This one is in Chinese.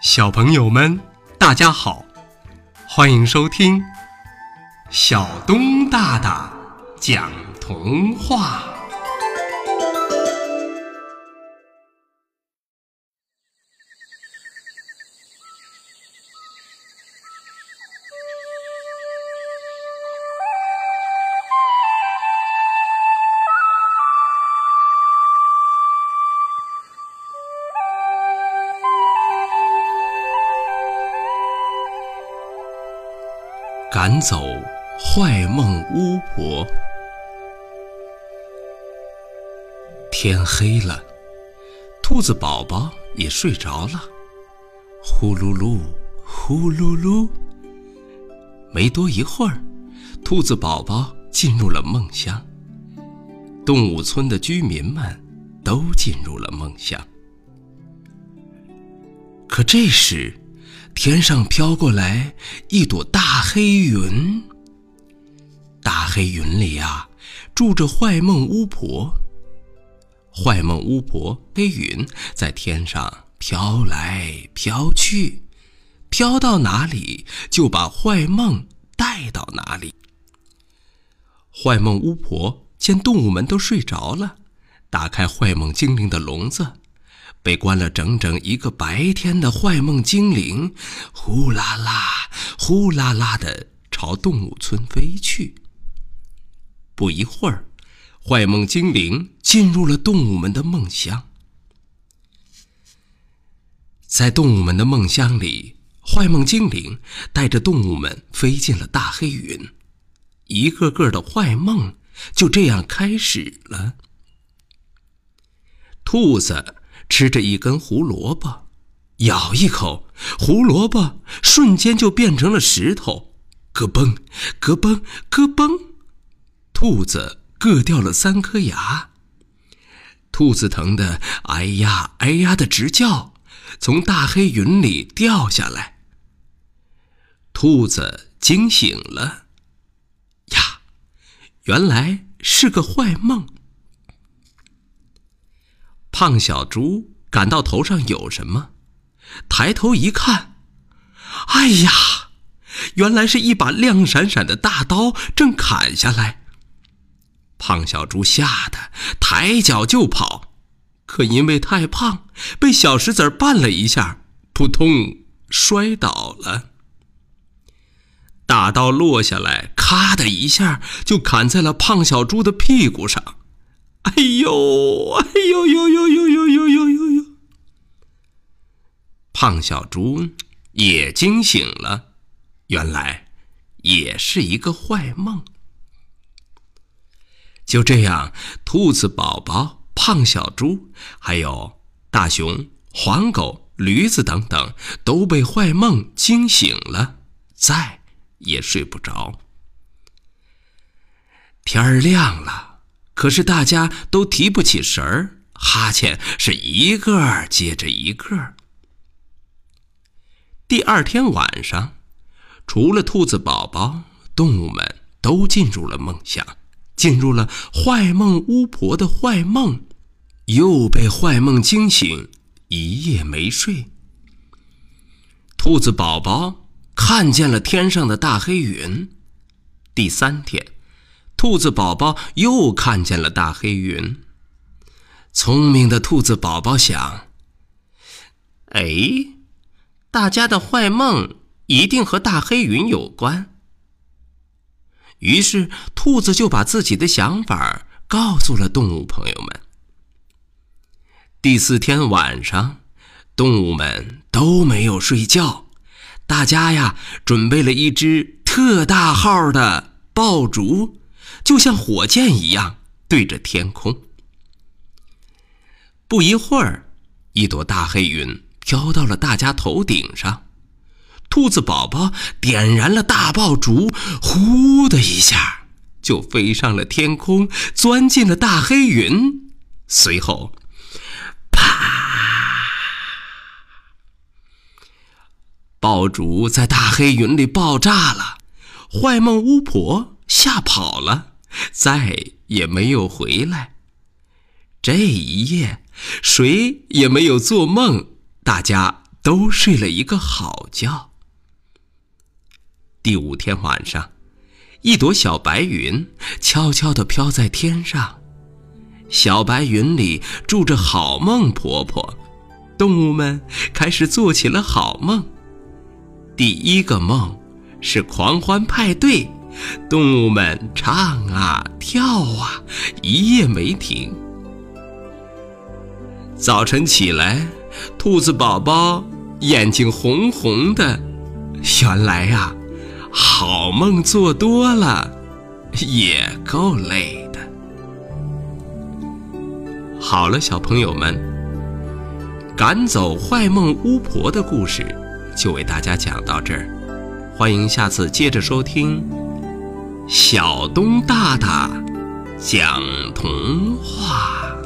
小朋友们，大家好，欢迎收听小东大大讲童话。赶走坏梦巫婆。天黑了，兔子宝宝也睡着了。呼噜噜，呼噜噜。没多一会儿，兔子宝宝进入了梦乡。动物村的居民们都进入了梦乡。可这时，天上飘过来一朵大黑云，大黑云里呀住着坏梦巫婆。坏梦巫婆黑云在天上飘来飘去，飘到哪里就把坏梦带到哪里。坏梦巫婆见动物们都睡着了，打开坏梦精灵的笼子。被关了整整一个白天的坏梦精灵，呼啦啦、呼啦啦的朝动物村飞去。不一会儿，坏梦精灵进入了动物们的梦乡。在动物们的梦乡里，坏梦精灵带着动物们飞进了大黑云，一个个的坏梦就这样开始了。兔子。吃着一根胡萝卜，咬一口，胡萝卜瞬间就变成了石头，咯嘣，咯嘣，咯嘣，兔子硌掉了三颗牙。兔子疼得哎呀哎呀的直叫，从大黑云里掉下来。兔子惊醒了，呀，原来是个坏梦。胖小猪感到头上有什么，抬头一看，哎呀，原来是一把亮闪闪的大刀正砍下来。胖小猪吓得抬脚就跑，可因为太胖，被小石子绊了一下，扑通摔倒了。大刀落下来，咔的一下就砍在了胖小猪的屁股上。哎呦！哎呦呦呦呦呦呦呦呦呦！胖小猪也惊醒了，原来也是一个坏梦。就这样，兔子宝宝、胖小猪，还有大熊、黄狗、驴子等等，都被坏梦惊醒了，再也睡不着。天儿亮了。可是大家都提不起神儿，哈欠是一个接着一个。第二天晚上，除了兔子宝宝，动物们都进入了梦乡，进入了坏梦巫婆的坏梦，又被坏梦惊醒，一夜没睡。兔子宝宝看见了天上的大黑云。第三天。兔子宝宝又看见了大黑云。聪明的兔子宝宝想：“哎，大家的坏梦一定和大黑云有关。”于是，兔子就把自己的想法告诉了动物朋友们。第四天晚上，动物们都没有睡觉，大家呀准备了一只特大号的爆竹。就像火箭一样对着天空。不一会儿，一朵大黑云飘到了大家头顶上，兔子宝宝点燃了大爆竹，呼的一下就飞上了天空，钻进了大黑云。随后，啪！爆竹在大黑云里爆炸了，坏梦巫婆吓跑了。再也没有回来。这一夜，谁也没有做梦，大家都睡了一个好觉。第五天晚上，一朵小白云悄悄地飘在天上，小白云里住着好梦婆婆，动物们开始做起了好梦。第一个梦是狂欢派对，动物们唱啊跳啊，一夜没停。早晨起来，兔子宝宝眼睛红红的。原来呀，好梦做多了，也够累的。好了，小朋友们，赶走坏梦巫婆的故事就为大家讲到这儿。欢迎下次接着收听小东大大讲童话。